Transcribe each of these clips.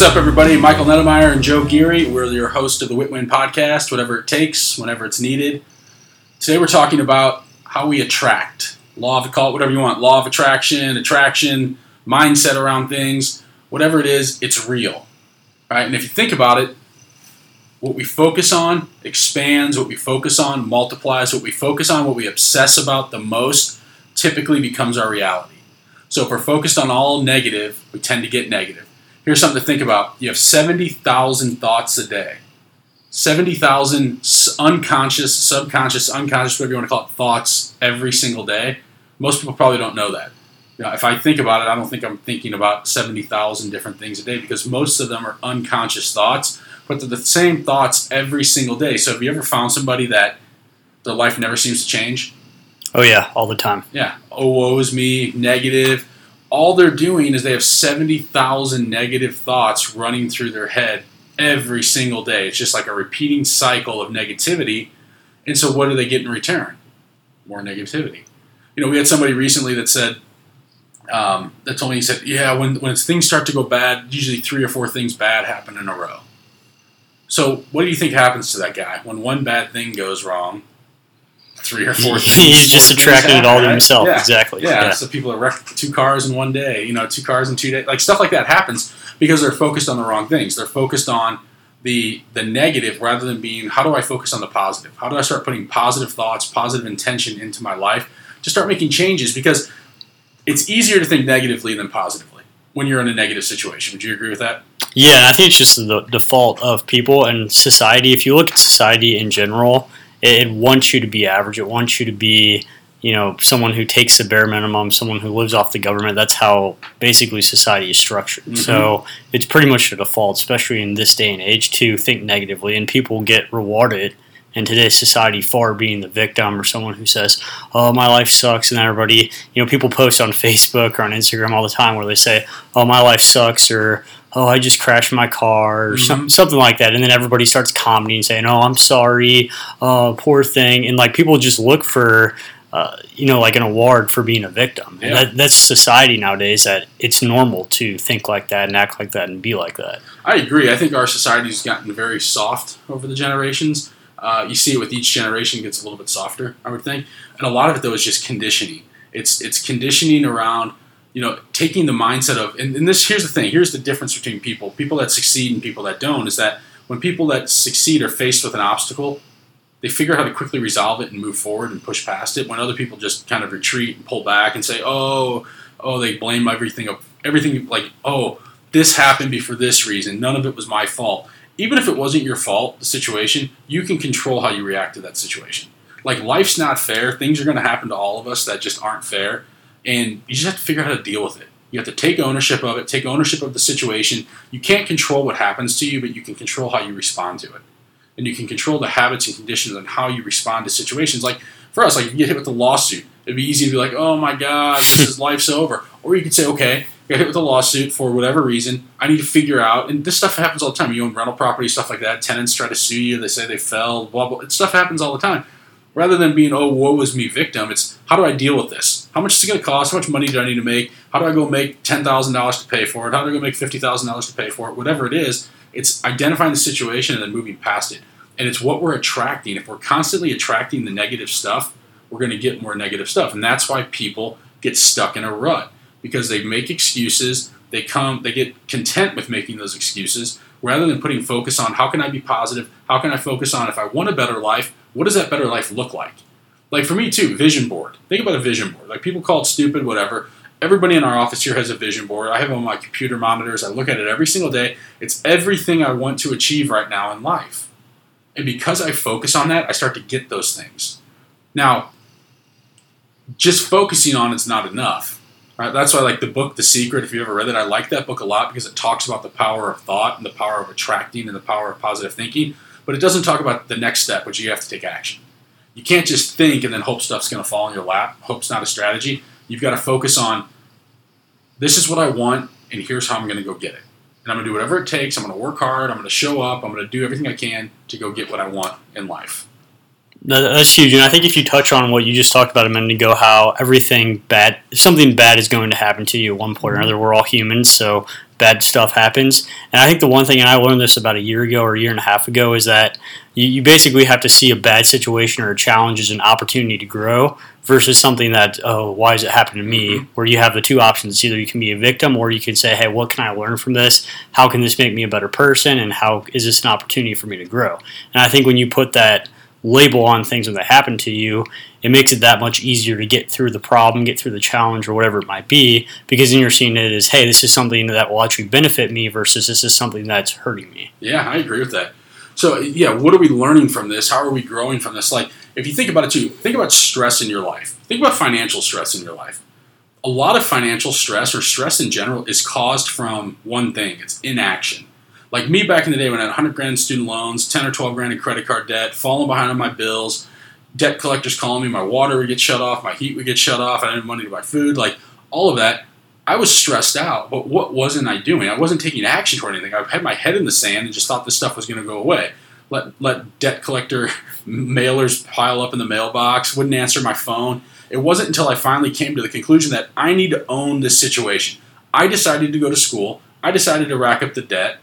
What's up, everybody? Michael Nettemeyer and Joe Geary. We're your host of the WITWIN podcast, whatever it takes, whenever it's needed. Today we're talking about how we attract. Law of, call it whatever you want, law of attraction, attraction, mindset around things, whatever it is, it's real. Right? And if you think about it, what we focus on expands, what we focus on multiplies, what we focus on, what we obsess about the most typically becomes our reality. So if we're focused on all negative, we tend to get negative. Here's something to think about. You have 70,000 thoughts a day. 70,000 unconscious, subconscious, unconscious, whatever you want to call it, thoughts every single day. Most people probably don't know that. You know, if I think about it, I don't think I'm thinking about 70,000 different things a day because most of them are unconscious thoughts, but they're the same thoughts every single day. So have you ever found somebody that their life never seems to change? Oh, yeah, all the time. Yeah. Oh, woe is me, negative all they're doing is they have 70,000 negative thoughts running through their head every single day. It's just like a repeating cycle of negativity. And so, what do they get in return? More negativity. You know, we had somebody recently that said, um, that told me, he said, yeah, when, when things start to go bad, usually three or four things bad happen in a row. So, what do you think happens to that guy when one bad thing goes wrong? Three or four things. He's just attracting it all to himself. Yeah. Exactly. Yeah. yeah. So people are wrecked two cars in one day. You know, two cars in two days. Like stuff like that happens because they're focused on the wrong things. They're focused on the the negative rather than being how do I focus on the positive? How do I start putting positive thoughts, positive intention into my life to start making changes? Because it's easier to think negatively than positively when you're in a negative situation. Would you agree with that? Yeah, I think it's just the default of people and society. If you look at society in general, it, it wants you to be average. It wants you to be you know, someone who takes the bare minimum, someone who lives off the government. That's how basically society is structured. Mm-hmm. So it's pretty much the default, especially in this day and age, to think negatively, and people get rewarded in today's society for being the victim or someone who says, "Oh, my life sucks," and everybody, you know, people post on Facebook or on Instagram all the time where they say, "Oh, my life sucks," or oh, I just crashed my car or mm-hmm. some, something like that. And then everybody starts commenting saying, oh, I'm sorry, uh, poor thing. And like people just look for, uh, you know, like an award for being a victim. Yeah. And that, that's society nowadays that it's normal to think like that and act like that and be like that. I agree. I think our society's gotten very soft over the generations. Uh, you see it with each generation gets a little bit softer, I would think. And a lot of it, though, is just conditioning. It's, it's conditioning around you know, taking the mindset of, and, and, this here's the thing, here's the difference between people, people that succeed and people that don't, is that when people that succeed are faced with an obstacle, they figure out how to quickly resolve it and move forward and push past it. When other people just kind of retreat and pull back and say, oh, oh, they blame everything everything like, oh, this happened for this reason. None of it was my fault. Even if it wasn't your fault, the situation, you can control how you react to that situation. Like life's not fair. Things are going to happen to all of us that just aren't fair and you just have to figure out how to deal with it. You have to take ownership of it, take ownership of the situation. You can't control what happens to you, but you can control how you respond to it. And you can control the habits and conditions and how you respond to situations. Like for us, like if you get hit with a lawsuit, it'd be easy to be like, oh my God, this is life's over. Or you could say, okay, got hit with a lawsuit for whatever reason. I need to figure out, and this stuff happens all the time. You own rental property, stuff like that. Tenants try to sue you. They say they fell, blah, blah. Stuff happens all the time rather than being oh woe was me victim it's how do i deal with this? How much is it going to cost? How much money do i need to make? How do i go make $10000 to pay for it? How do i go make $50000 to pay for it? Whatever it is it's identifying the situation and then moving past it. And it's what we're attracting. If we're constantly attracting the negative stuff we're going to get more negative stuff. And that's why people get stuck in a rut because they make excuses they come they get content with making those excuses rather than putting focus on how can i be positive? How can i focus on if i want a better life what does that better life look like? Like for me too, vision board. Think about a vision board. Like people call it stupid, whatever. Everybody in our office here has a vision board. I have on my computer monitors. I look at it every single day. It's everything I want to achieve right now in life. And because I focus on that, I start to get those things. Now, just focusing on it's not enough. Right? That's why I like the book The Secret. If you ever read it, I like that book a lot because it talks about the power of thought and the power of attracting and the power of positive thinking but it doesn't talk about the next step, which you have to take action. You can't just think and then hope stuff's going to fall in your lap. Hope's not a strategy. You've got to focus on this is what I want, and here's how I'm going to go get it. And I'm going to do whatever it takes. I'm going to work hard. I'm going to show up. I'm going to do everything I can to go get what I want in life. That's huge, and I think if you touch on what you just talked about a minute ago, how everything bad, something bad is going to happen to you at one point or another. We're all humans, so bad stuff happens. And I think the one thing, and I learned this about a year ago or a year and a half ago, is that you, you basically have to see a bad situation or a challenge as an opportunity to grow versus something that, oh, why is it happening to me? Mm-hmm. Where you have the two options. Either you can be a victim or you can say, hey, what can I learn from this? How can this make me a better person? And how is this an opportunity for me to grow? And I think when you put that label on things when they happen to you, it makes it that much easier to get through the problem, get through the challenge, or whatever it might be, because then you're seeing it as, hey, this is something that will actually benefit me versus this is something that's hurting me. Yeah, I agree with that. So, yeah, what are we learning from this? How are we growing from this? Like, if you think about it too, think about stress in your life. Think about financial stress in your life. A lot of financial stress or stress in general is caused from one thing it's inaction. Like me back in the day when I had 100 grand in student loans, 10 or 12 grand in credit card debt, falling behind on my bills, debt collectors calling me, my water would get shut off, my heat would get shut off, I didn't have money to buy food, like all of that. I was stressed out, but what wasn't I doing? I wasn't taking action toward anything. I had my head in the sand and just thought this stuff was going to go away. Let let debt collector mailers pile up in the mailbox. Wouldn't answer my phone. It wasn't until I finally came to the conclusion that I need to own this situation. I decided to go to school. I decided to rack up the debt.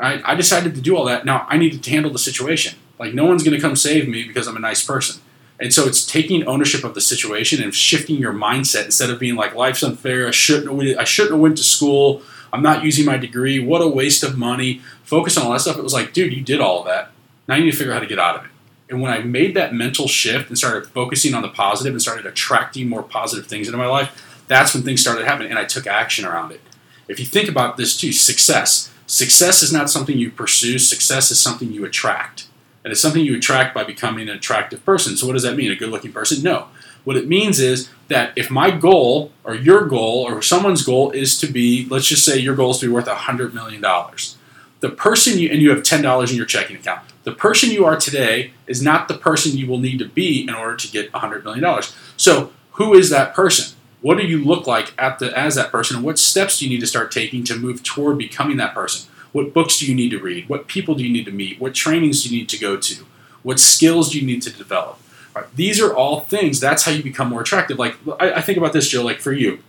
I, I decided to do all that. Now I needed to handle the situation. Like no one's going to come save me because I'm a nice person. And so it's taking ownership of the situation and shifting your mindset instead of being like life's unfair. I shouldn't. I shouldn't have went to school. I'm not using my degree. What a waste of money. Focus on all that stuff. It was like, dude, you did all of that. Now you need to figure out how to get out of it. And when I made that mental shift and started focusing on the positive and started attracting more positive things into my life, that's when things started happening. And I took action around it. If you think about this too, success Success is not something you pursue, success is something you attract. And it's something you attract by becoming an attractive person. So, what does that mean? A good looking person? No. What it means is that if my goal, or your goal, or someone's goal is to be, let's just say your goal is to be worth $100 million. The person you, and you have $10 in your checking account, the person you are today is not the person you will need to be in order to get $100 million. So, who is that person? What do you look like at the, as that person, and what steps do you need to start taking to move toward becoming that person? What books do you need to read? What people do you need to meet? What trainings do you need to go to? What skills do you need to develop? Right, these are all things. That's how you become more attractive. Like I, I think about this, Joe. Like for you,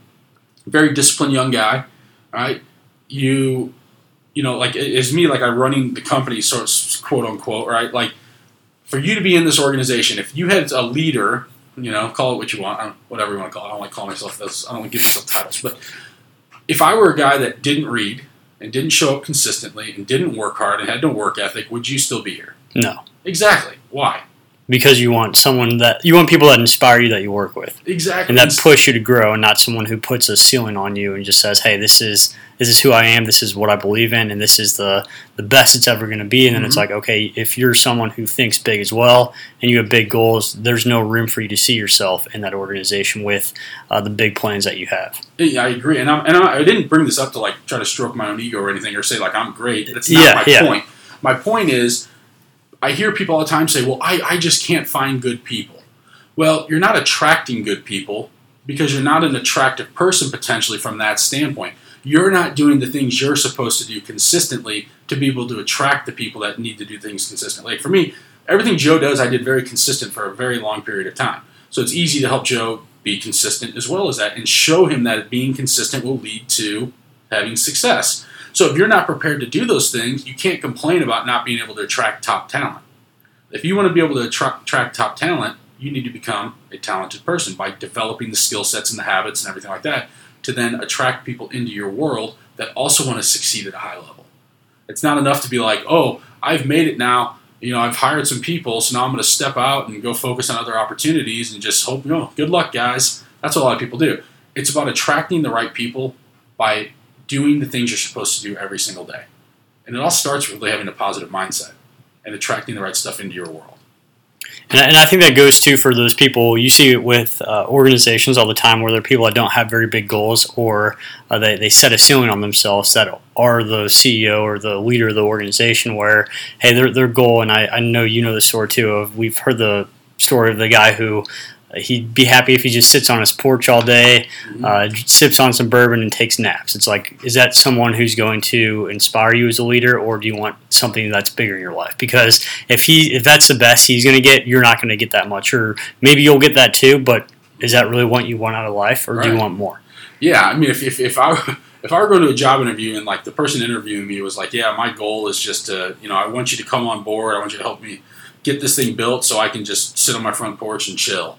very disciplined young guy, right? You, you know, like as me, like I'm running the company, sort of quote unquote, right? Like for you to be in this organization, if you had a leader you know, call it what you want, whatever you want to call it. I don't like calling myself those. I don't want to give myself titles. But if I were a guy that didn't read and didn't show up consistently and didn't work hard and had no work ethic, would you still be here? No. Exactly. Why? Because you want someone that you want people that inspire you that you work with. Exactly. And that push you to grow and not someone who puts a ceiling on you and just says hey this is this is who i am. This is what i believe in. And this is the the best it's ever going to be. And then mm-hmm. it's like okay if you're someone who thinks big as well and you have big goals there's no room for you to see yourself in that organization with uh, the big plans that you have. Yeah i agree. And, I'm, and I, didn't bring this up to like try to stroke my own ego or anything or say like i'm great. That's not yeah, my yeah. point. My point is I hear people all the time say, well, I, I just can't find good people. Well, you're not attracting good people because you're not an attractive person potentially from that standpoint. You're not doing the things you're supposed to do consistently to be able to attract the people that need to do things consistently. Like for me, everything Joe does, I did very consistent for a very long period of time. So it's easy to help Joe be consistent as well as that and show him that being consistent will lead to having success. So if you're not prepared to do those things, you can't complain about not being able to attract top talent. If you want to be able to attract, top talent, you need to become a talented person by developing the skill sets and the habits and everything like that to then attract people into your world that also want to succeed at a high level. It's not enough to be like, oh, I've made it now. You know, I've hired some people, so now I'm going to step out and go focus on other opportunities and just hope, you know, good luck, guys. That's what a lot of people do. It's about attracting the right people by doing the things you're supposed to do every single day. And it all starts with really having a positive mindset and attracting the right stuff into your world. And I think that goes too for those people. You see it with uh, organizations all the time where there are people that don't have very big goals or uh, they, they set a ceiling on themselves that are the CEO or the leader of the organization where, hey, their, their goal, and I, I know you know the story too, of we've heard the story of the guy who he'd be happy if he just sits on his porch all day, Mhm. uh, sips on some bourbon, and takes naps. It's like, is that someone who's going to inspire you as a leader, or do you want something that's bigger in your life? Because if he, if that's the best he's going to get, you're not going to get that much, or maybe you'll get that too. But is that really what you want out of life, or do you want more? Yeah, I mean, if, if, if I if I were going to a job interview and like the person interviewing me was like, "Yeah, my goal is just to, you know, I want you to come on board. I want you to help me get this thing built so I can just sit on my front porch and chill."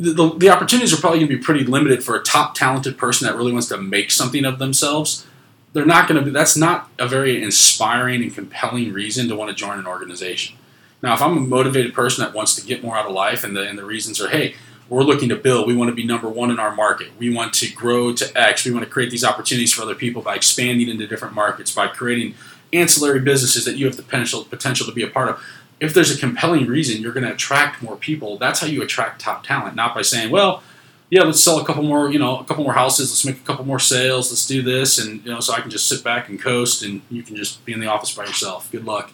The, the, opportunities are probably going to be pretty limited for a top talented person that really wants to make something of themselves. They're not going to be. That's not a very inspiring and compelling reason to want to join an organization. Now, if I'm a motivated person that wants to get more out of life, and the and the reasons are, hey, we're looking to build. We want to be number one in our market. We want to grow to X. We want to create these opportunities for other people by expanding into different markets, by creating ancillary businesses that you have the potential potential to be a part of. If there's a compelling reason, you're going to attract more people. That's how you attract top talent, not by saying, well, yeah, let's sell a couple more, you know, a couple more houses. Let's make a couple more sales. Let's do this, and you know, so I can just sit back and coast, and you can just be in the office by yourself. Good luck.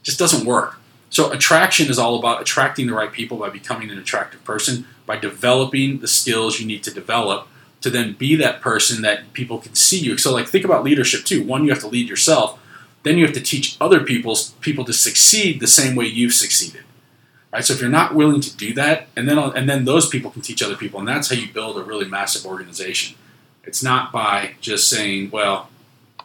It just doesn't work. So attraction is all about attracting the right people by becoming an attractive person, by developing the skills you need to develop to then be that person that people can see you. So like think about leadership too. One, you have to lead yourself. Then you have to teach other people's people to succeed the same way you've succeeded. Right? So if you're not willing to do that, and then and then those people can teach other people, and that's how you build a really massive organization. It's not by just saying, well,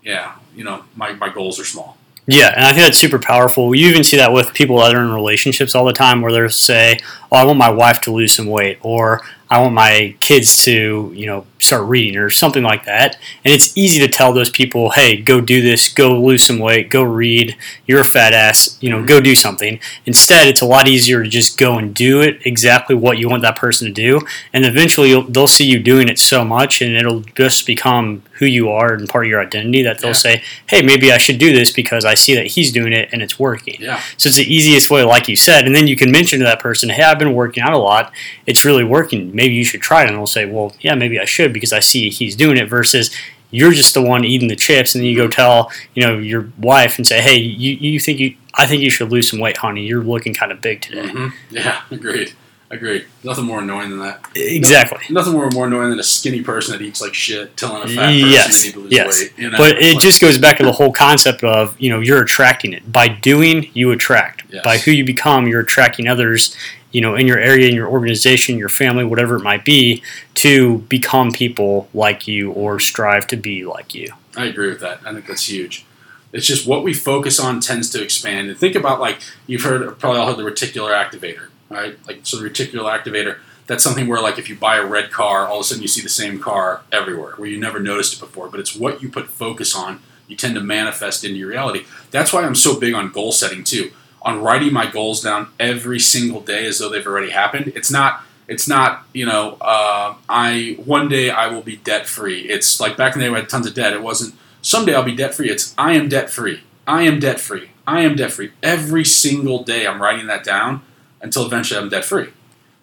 yeah, you know, my, my goals are small. Yeah, and I think that's super powerful. You even see that with people that are in relationships all the time where they'll say, Oh, I want my wife to lose some weight, or I want my kids to, you know, start reading or something like that. And it's easy to tell those people, hey, go do this, go lose some weight, go read, you're a fat ass, you know, mm-hmm. go do something. Instead, it's a lot easier to just go and do it exactly what you want that person to do. And eventually you'll, they'll see you doing it so much and it'll just become who you are and part of your identity that they'll Yeah. say, hey, maybe I should do this because I see that he's doing it and it's working. Yeah. So it's the easiest way, like you said, and then you can mention to that person, "Hey, I've been working out a lot. It's really working. Maybe you should try it." And they'll say, "Well, yeah, maybe I should because I see he's doing it." Versus you're just the one eating the chips, and then you go tell you know your wife and say, "Hey, you, you think you? I think you should lose some weight, honey. You're looking kind of big today." hmm Yeah, agreed. Agreed. Nothing more annoying than that. Exactly. Nothing more more annoying than a skinny person that eats like shit telling a fat person Yes, they need to lose yes. weight. You know? But it Like, just goes back to the whole concept of you know you're attracting it by doing you attract Yes. by who you become you're attracting others you know in your area in your organization your family whatever it might be to become people like you or strive to be like you I agree with that. I think that's huge. It's just what we focus on tends to expand. And think about like you've heard probably all heard the reticular activator, right? Like so the reticular activator. That's something where like if you buy a red car, all of a sudden you see the same car everywhere, where you never noticed it before. But it's what you put focus on. You tend to manifest into your reality. That's why I'm so big on goal setting too. On writing my goals down every single day as though they've already happened. It's not it's not you know uh, I one day I will be debt free. It's like back in the day I had tons of debt. It wasn't someday I'll be debt free. It's I am debt free. I am debt free. I am debt free. Every single day I'm writing that down until eventually I'm debt free,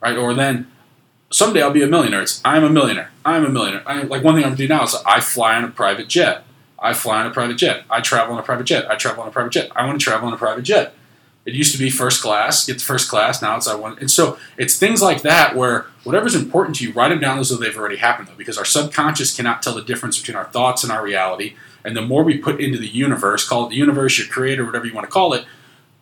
right? Or then someday I'll be a millionaire. It's I'm a millionaire. I'm a millionaire. I, like one thing I'm doing now is I fly on a private jet. I fly on a private jet. I travel on a private jet. I travel on a private jet. I want to travel on a private jet. It used to be first class, get the first class. Now it's I want, and so it's things like that where whatever's important to you, write them down as though they've already happened, though, because our subconscious cannot tell the difference between our thoughts and our reality. And the more we put into the universe, call it the universe, your creator, whatever you want to call it,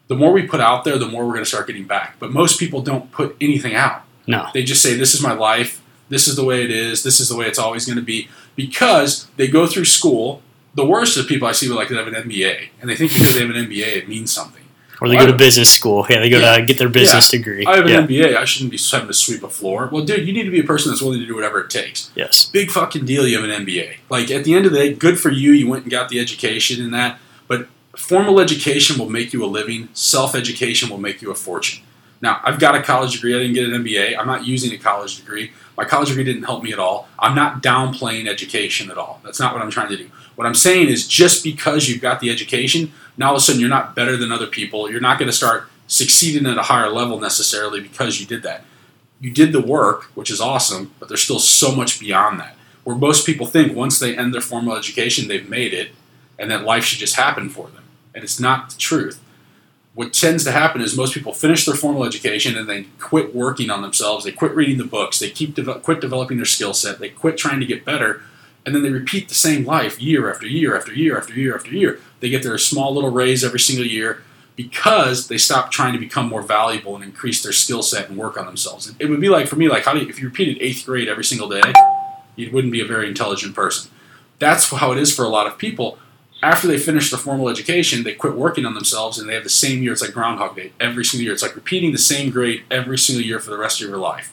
the more we put out there, the more we're going to start getting back. But most people don't put anything out. no They just say, "This is my life. This is the way it is. This is the way it's always going to be." Because they go through school. The worst of people I see like that have an MBA, and they think because they have an MBA, it means something. Or they go to business school yeah they go Yeah. to get their business degree I have an yeah MBA. I shouldn't be having to sweep a floor. Well, dude, you need to be a person that's willing to do whatever it takes. yes Big fucking deal. You have an MBA. Like at the end of the day, good for you. You went and got the education and that. But formal education will make you a living. Self education will make you a fortune. Now, I've got a college degree. I didn't get an MBA. I'm not using a college degree. My college degree didn't help me at all. I'm not downplaying education at all. That's not what I'm trying to do. What I'm saying is just because you've got the education, now all of a sudden you're not better than other people. You're not going to start succeeding at a higher level necessarily because you did that. You did the work, which is awesome, but there's still so much beyond that. Where most people think once they end their formal education, they've made it, and that life should just happen for them. And it's not the truth what tends to happen is most people finish their formal education and they quit working on themselves. They quit reading the books. They keep de- quit developing their skill set. They quit trying to get better, and then they repeat the same life year after year after year after year after year. They get their small little raise every single year because they stop trying to become more valuable and increase their skill set and work on themselves. It would be like for me, like how do you, if you repeated eighth grade every single day, you wouldn't be a very intelligent person. That's how it is for a lot of people after they finish the formal education, they quit working on themselves and they have the same year. It's like Groundhog Day every single year. It's like repeating the same grade every single year for the rest of your life.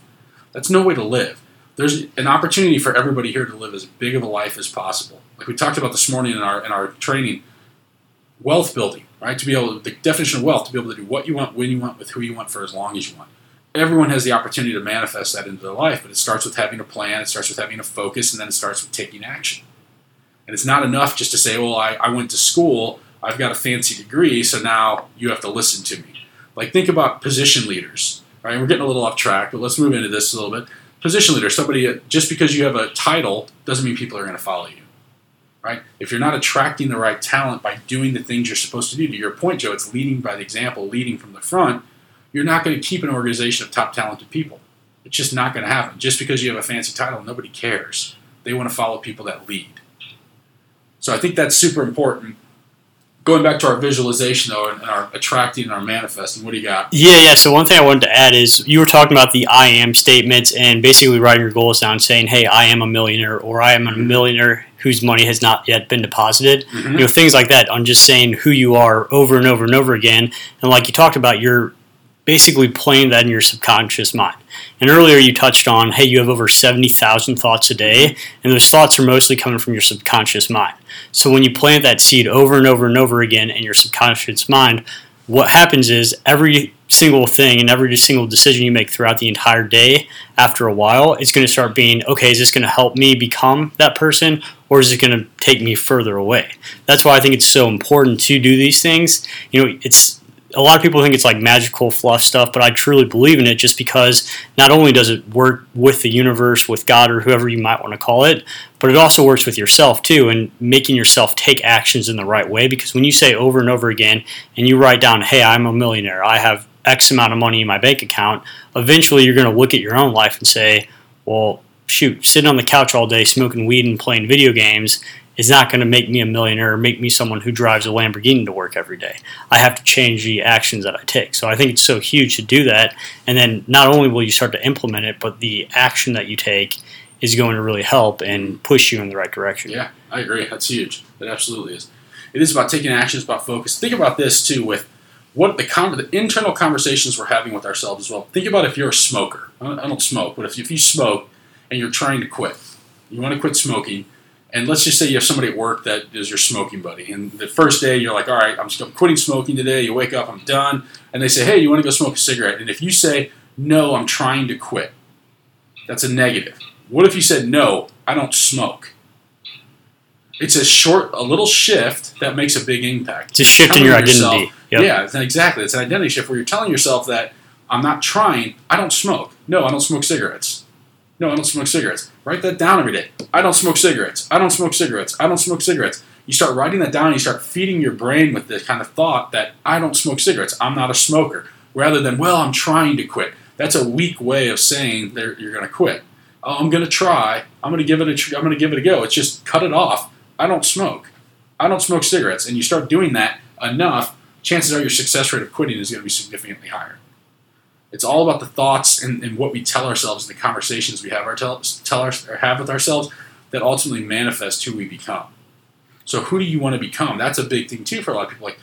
That's no way to live. There's an opportunity for everybody here to live as big of a life as possible. Like we talked about this morning in our in our training, wealth building, right? To be able to, the definition of wealth, to be able to do what you want, when you want, with who you want, for as long as you want. Everyone has the opportunity to manifest that into their life, but it starts with having a plan, it starts with having a focus, and then it starts with taking action. And it's not enough just to say, well, I, I went to school, I've got a fancy degree, so now you have to listen to me. Like, think about position leaders, right? We're getting a little off track, but let's move into this a little bit. Position leader, somebody, uh, just because you have a title doesn't mean people are going to follow you, right? If you're not attracting the right talent by doing the things you're supposed to do, to your point, Joe, it's leading by the example, leading from the front, you're not going to keep an organization of top talented people. It's just not going to happen. Just because you have a fancy title, nobody cares. They want to follow people that lead. So I think that's super important. Going back to our visualization though, and our attracting and our manifesting, what do you got? Yeah, yeah. So one thing I wanted to add is you were talking about the I am statements and basically writing your goals down, saying, "Hey, I am a millionaire," or "I am a millionaire whose money has not yet been deposited." Mm-hmm. You know, things like that. On just saying who you are over and over and over again, and like you talked about, you're basically playing that in your subconscious mind. And earlier you touched on, hey, you have over 70,000 thoughts a day, and those thoughts are mostly coming from your subconscious mind. So when you plant that seed over and over and over again in your subconscious mind, what happens is every single thing and every single decision you make throughout the entire day, after a while, it's going to start being okay, is this going to help me become that person or is it going to take me further away? That's why I think it's so important to do these things. You know, it's a lot of people think it's like magical fluff stuff, but I truly believe in it just because not only does it work with the universe, with God, or whoever you might want to call it, but it also works with yourself too, and making yourself take actions in the right way. Because when you say over and over again, and you write down, hey, I'm a millionaire, I have X amount of money in my bank account, eventually you're going to look at your own life and say, well, shoot, sitting on the couch all day smoking weed and playing video games is not going to make me a millionaire or make me someone who drives a Lamborghini to work every day. I have to change the actions that I take. So I think it's so huge to do that. And then not only will you start to implement it, but the action that you take is going to really help and push you in the right direction. Yeah, I agree. That's huge. It absolutely is. It is about taking action. It's about focus. Think about this too with what the, con- the internal conversations we're having with ourselves as well. Think about if you're a smoker. I don't, smoke, but if, if you smoke and you're trying to quit, you want to quit smoking and let's just say you have somebody at work that is your smoking buddy. And the first day, you're like, all right, I'm quitting smoking today. You wake up, I'm done. And they say, hey, you want to go smoke a cigarette? And if you say, no, I'm trying to quit, that's a negative. What if you said, no, I don't smoke? It's a short, a little shift that makes a big impact. It's a shift in your identity. Yep. Yeah, it's exactly. It's an identity shift where you're telling yourself that I'm not trying, I don't smoke. No, I don't smoke cigarettes. No, I don't smoke cigarettes. Write that down every day. I don't smoke cigarettes. I don't smoke cigarettes. I don't smoke cigarettes. You start writing that down you start feeding your brain with this kind of thought that I don't smoke cigarettes. I'm not a smoker. Rather than, well, I'm trying to quit. That's a weak way of saying that you're going to quit. Oh, I'm going to try. I'm going to give it a. Tr- I'm going to give it a go. It's just cut it off. I don't smoke. I don't smoke cigarettes. And you start doing that enough, chances are your success rate of quitting is going to be significantly higher. It's all about the thoughts and, and what we tell ourselves and the conversations we have our tell, tell our, have with ourselves that ultimately manifest who we become. So who do you want to become? That's a big thing too for a lot of people. Like,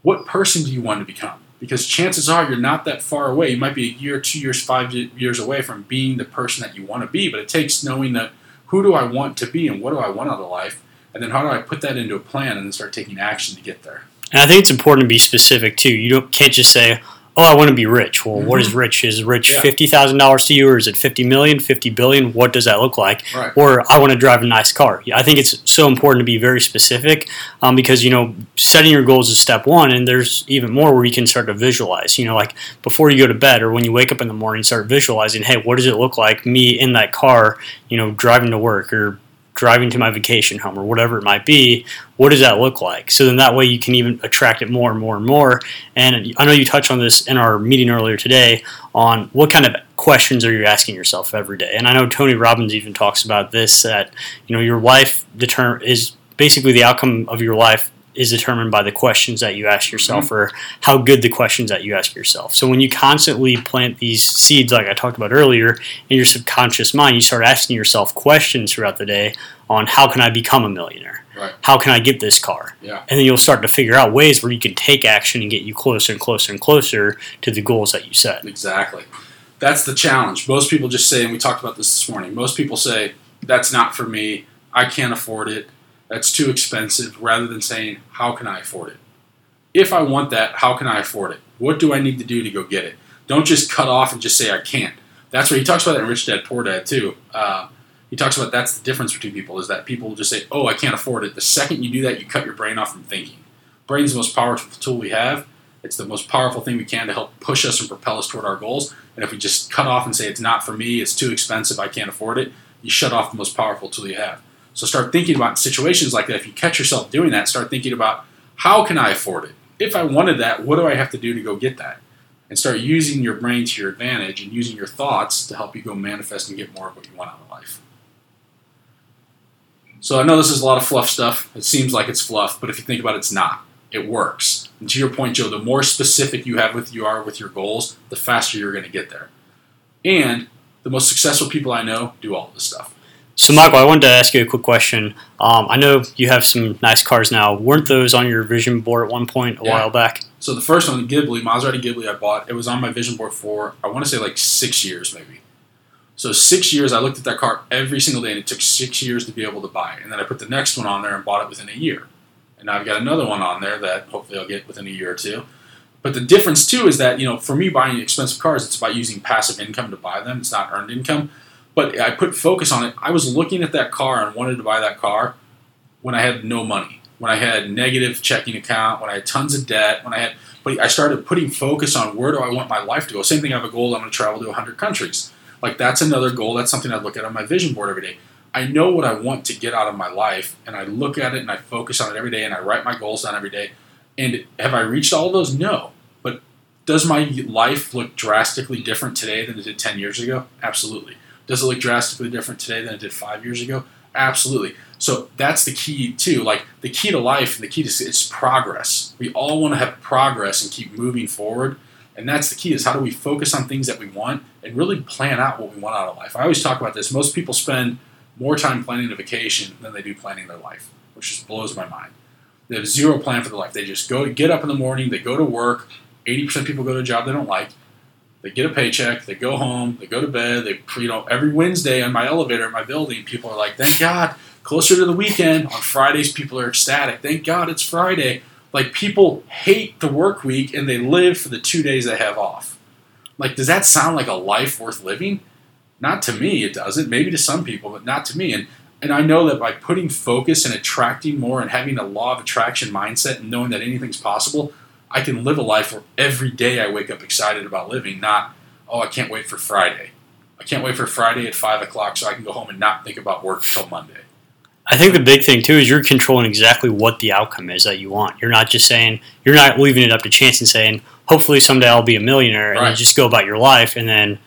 what person do you want to become? Because chances are you're not that far away. You might be a year, two years, five years away from being the person that you want to be. But it takes knowing that who do I want to be and what do I want out of life, and then how do I put that into a plan and then start taking action to get there. And I think it's important to be specific too. You don't, can't just say, oh, I want to be rich. Well, mm-hmm. what is mm-hmm. rich? Is rich yeah. fifty thousand dollars to you, or is it fifty million, fifty billion? What does that look like? Right. Or I want to drive a nice car. I think it's so important to be very specific um, because you know setting your goals is step one, and there's even more where you can start to visualize. You know, like before you go to bed or when you wake up in the morning, start visualizing. Hey, what does it look like me in that car? You know, driving to work or driving to my vacation home or whatever it might be, what does that look like? So then that way you can even attract it more and more and more. And I know you touched on this in our meeting earlier today on what kind of questions are you asking yourself every day. And I know Tony Robbins even talks about this that you know your life determine is basically the outcome of your life is determined by the questions that you ask yourself mm-hmm. or how good the questions that you ask yourself. So when you constantly plant these seeds, like I talked about earlier, in your subconscious mind, you start asking yourself questions throughout the day on how can I become a millionaire? Right. How can I get this car? Yeah. And then you'll start to figure out ways where you can take action and get you closer and closer and closer to the goals that you set. Exactly. That's the challenge. Most people just say, and we talked about this this morning, most people say, that's not for me. I can't afford it that's too expensive rather than saying, how can I afford it? If I want that, how can I afford it? What do I need to do to go get it? Don't just cut off and just say I can't. That's where he talks about that in Rich Dad Poor Dad too. Uh, he talks about that's the difference between people is that people just say, oh, I can't afford it. The second you do that, you cut your brain off from thinking. Brain's the most powerful tool we have. It's the most powerful thing we can to help push us and propel us toward our goals. And if we just cut off and say it's not for me, it's too expensive, I can't afford it, you shut off the most powerful tool you have. So start thinking about situations like that. If you catch yourself doing that, start thinking about how can I afford it? If I wanted that, what do I have to do to go get that? And start using your brain to your advantage and using your thoughts to help you go manifest and get more of what you want out of life. So I know this is a lot of fluff stuff. It seems like it's fluff, but if you think about it, it's not. It works. And to your point, Joe, the more specific you have with you are with your goals, the faster you're going to get there. And the most successful people I know do all this stuff. So, Michael, I wanted to ask you a quick question. Um, I know you have some nice cars now. Weren't those on your vision board at one point a yeah. while back? So the first one, the Ghibli, Maserati Ghibli, I bought. It was on my vision board for I want to say like six years, maybe. So six years, I looked at that car every single day, and it took six years to be able to buy it. And then I put the next one on there and bought it within a year. And now I've got another one on there that hopefully I'll get within a year or two. But the difference too is that you know, for me buying expensive cars, it's about using passive income to buy them. It's not earned income. But I put focus on it. I was looking at that car and wanted to buy that car when I had no money, when I had negative checking account, when I had tons of debt, when I had. But I started putting focus on where do I want my life to go. Same thing. I have a goal. I'm going to travel to 100 countries. Like that's another goal. That's something I look at on my vision board every day. I know what I want to get out of my life, and I look at it and I focus on it every day, and I write my goals down every day. And have I reached all of those? No. But does my life look drastically different today than it did 10 years ago? Absolutely. Does it look drastically different today than it did five years ago? Absolutely. So that's the key too. Like the key to life and the key to it's progress. We all want to have progress and keep moving forward. And that's the key is how do we focus on things that we want and really plan out what we want out of life. I always talk about this. Most people spend more time planning a vacation than they do planning their life, which just blows my mind. They have zero plan for their life. They just go get up in the morning, they go to work. 80% of people go to a job they don't like. They get a paycheck, they go home, they go to bed. They, you know, every Wednesday on my elevator in my building, people are like, "Thank God, closer to the weekend." On Fridays, people are ecstatic. Thank God it's Friday. Like people hate the work week and they live for the two days they have off. Like, does that sound like a life worth living? Not to me, it doesn't. Maybe to some people, but not to me. And and I know that by putting focus and attracting more and having a law of attraction mindset and knowing that anything's possible, I can live a life where every day I wake up excited about living, not, oh, I can't wait for Friday. I can't wait for Friday at 5 o'clock so I can go home and not think about work till Monday. I think the big thing too is you're controlling exactly what the outcome is that you want. You're not just saying you're not leaving it up to chance and saying hopefully someday I'll be a millionaire and right. you just go about your life and then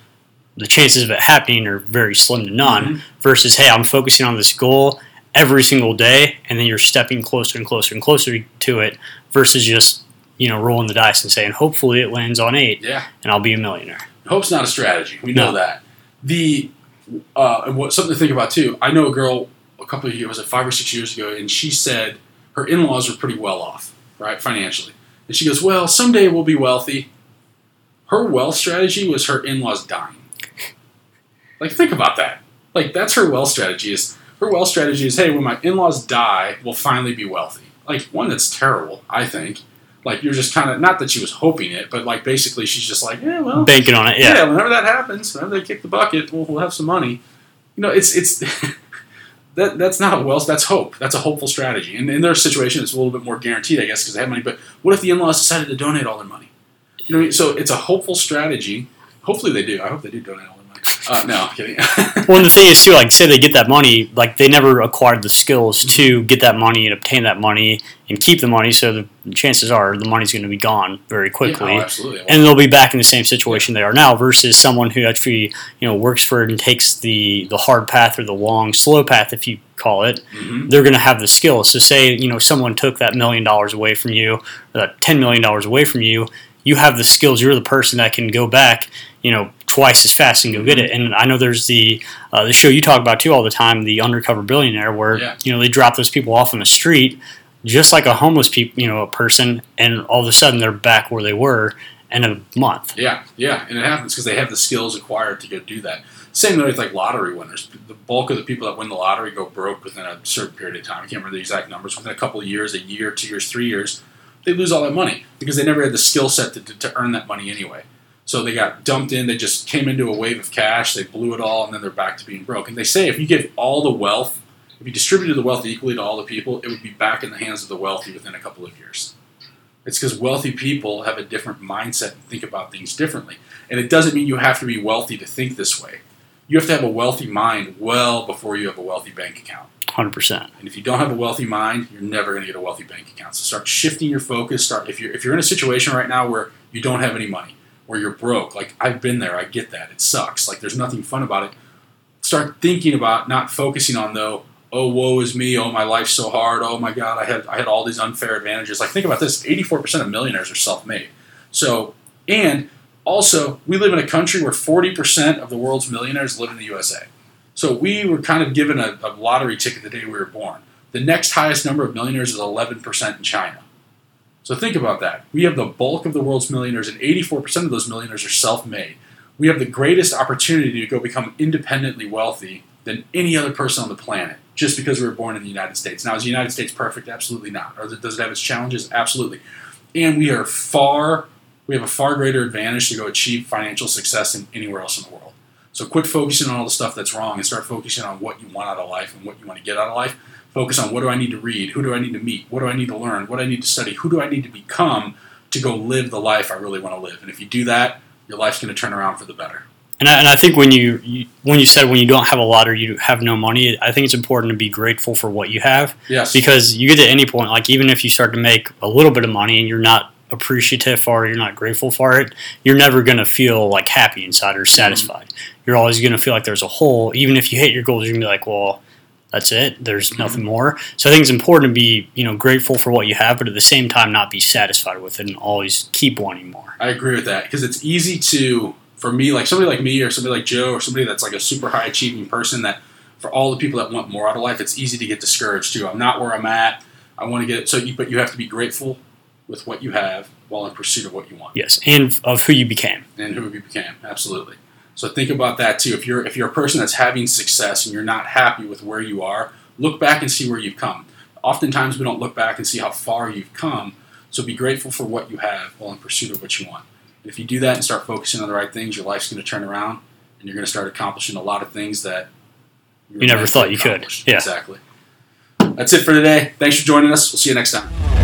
the chances of it happening are very slim to none. Mm-hmm. Versus hey, I'm focusing on this goal every single day and then you're stepping closer and closer and closer to it versus just you know, rolling the dice and saying, hopefully it lands on eight, yeah, and I'll be a millionaire. Hope's not a strategy. We know no. that. The uh, and what something to think about too. I know a girl a couple of years, was it five or six years ago, and she said her in-laws were pretty well off, right, financially, and she goes, "Well, someday we'll be wealthy." Her wealth strategy was her in-laws dying. like, think about that. Like, that's her wealth strategy. Is her wealth strategy is, hey, when my in-laws die, we'll finally be wealthy. Like, one that's terrible, I think like you're just kind of not that she was hoping it, but like basically she's just like, yeah, well, banking on it. Yeah, yeah. Whenever that happens, whenever they kick the bucket, we'll, we'll have some money. You know, it's it's that that's not a wealth. That's hope. That's a hopeful strategy. And in their situation, it's a little bit more guaranteed, I guess, because they have money. But what if the in-laws decided to donate all their money? You know, so it's a hopeful strategy. Hopefully they do. I hope they do donate all their money. Uh, no, I'm kidding. Well, and the thing is too, like say they get that money, like they never acquired the skills to get that money and obtain that money and keep the money. So the chances are the money's going to be gone very quickly, Yeah, oh, absolutely. and they'll be back in the same situation they are now. Versus someone who actually you know works for it and takes the the hard path or the long slow path, if you call it. Mhm. They're going to have the skills. So say you know someone took that million dollars away from you, or that ten million dollars away from you. You have the skills. You're the person that can go back, you know, twice as fast and go get it. And I know there's the uh, the show you talk about too all the time, the undercover billionaire, where Yeah. you know they drop those people off on the street, just like a homeless people, you know, a person, and all of a sudden they're back where they were in a month. Yeah, yeah, and it happens because they have the skills acquired to go do that. Same way with like lottery winners. The bulk of the people that win the lottery go broke within a certain period of time. I can't remember the exact numbers. Within a couple of years, a year, two years, three years, they lose all that money because they never had the skill set to, to, to earn that money anyway. So they got dumped in. They just came into a wave of cash. They blew it all, and then they're back to being broke. And they say if you give all the wealth, if you distributed the wealth equally to all the people, it would be back in the hands of the wealthy within a couple of years. It's because wealthy people have a different mindset and think about things differently. And it doesn't mean you have to be wealthy to think this way. You have to have a wealthy mind well before you have a wealthy bank account. Hundred percent. And if you don't have a wealthy mind, you're never going to get a wealthy bank account. So start shifting your focus. Start if you're if you're in a situation right now where you don't have any money, you're broke. Like I've been there. I get that. It sucks. Like there's nothing fun about it. Start thinking about not focusing on though. Oh, woe is me. Oh, my life's so hard. Oh my God, I had I had all these unfair advantages. Like think about this. 84% of millionaires are self-made. So and also we live in a country where 40% of the world's millionaires live in the USA. So we were kind of given a, a lottery ticket the day we were born. The next highest number of millionaires is 11% in China. So think about that. We have the bulk of the world's millionaires, and 84% of those millionaires are self made. We have the greatest opportunity to go become independently wealthy than any other person on the planet just because we were born in the United States. Now, is the United States perfect? Absolutely not. Or does it have its challenges? Absolutely. And we are far, we have a far greater advantage to go achieve financial success than anywhere else in the world. So quit focusing on all the stuff that's wrong and start focusing on what you want out of life and what you want to get out of life. Focus on what do I need to read? Who do I need to meet? What do I need to learn? What do I need to study? Who do I need to become to go live the life I really want to live? And if you do that, your life's going to turn around for the better. And I, and I think when you, you when you said when you don't have a lot or you have no money, I think it's important to be grateful for what you have Yes. because you get to any point, like even if you start to make a little bit of money and you're not appreciative for it, you're not grateful for it, you're never going to feel like happy inside or mm-hmm. satisfied. You're always going to feel like there's a hole. Even if you hit your goals, you're going to be like, well, that's it. There's mm-hmm. nothing more. So I think it's important to be, you know, grateful for what you have, but at the same time, not be satisfied with it and always keep wanting more. I agree with that because it's easy to, for me, like somebody like me or somebody like Joe or somebody that's like a super high achieving person that, for all the people that want more out of life, it's easy to get discouraged too. I'm not where I'm at. I want to get so, you, but you have to be grateful with what you have while in pursuit of what you want. Yes, and of who you became. and who you became. Absolutely. So think about that too. If you're if you're a person that's having success and you're not happy with where you are, look back and see where you've come. Oftentimes we don't look back and see how far you've come. So be grateful for what you have while in pursuit of what you want. And if you do that and start focusing on the right things, your life's going to turn around and you're going to start accomplishing a lot of things that You never thought you could. Yeah. Exactly. That's it for today. Thanks for joining us. We'll see you next time.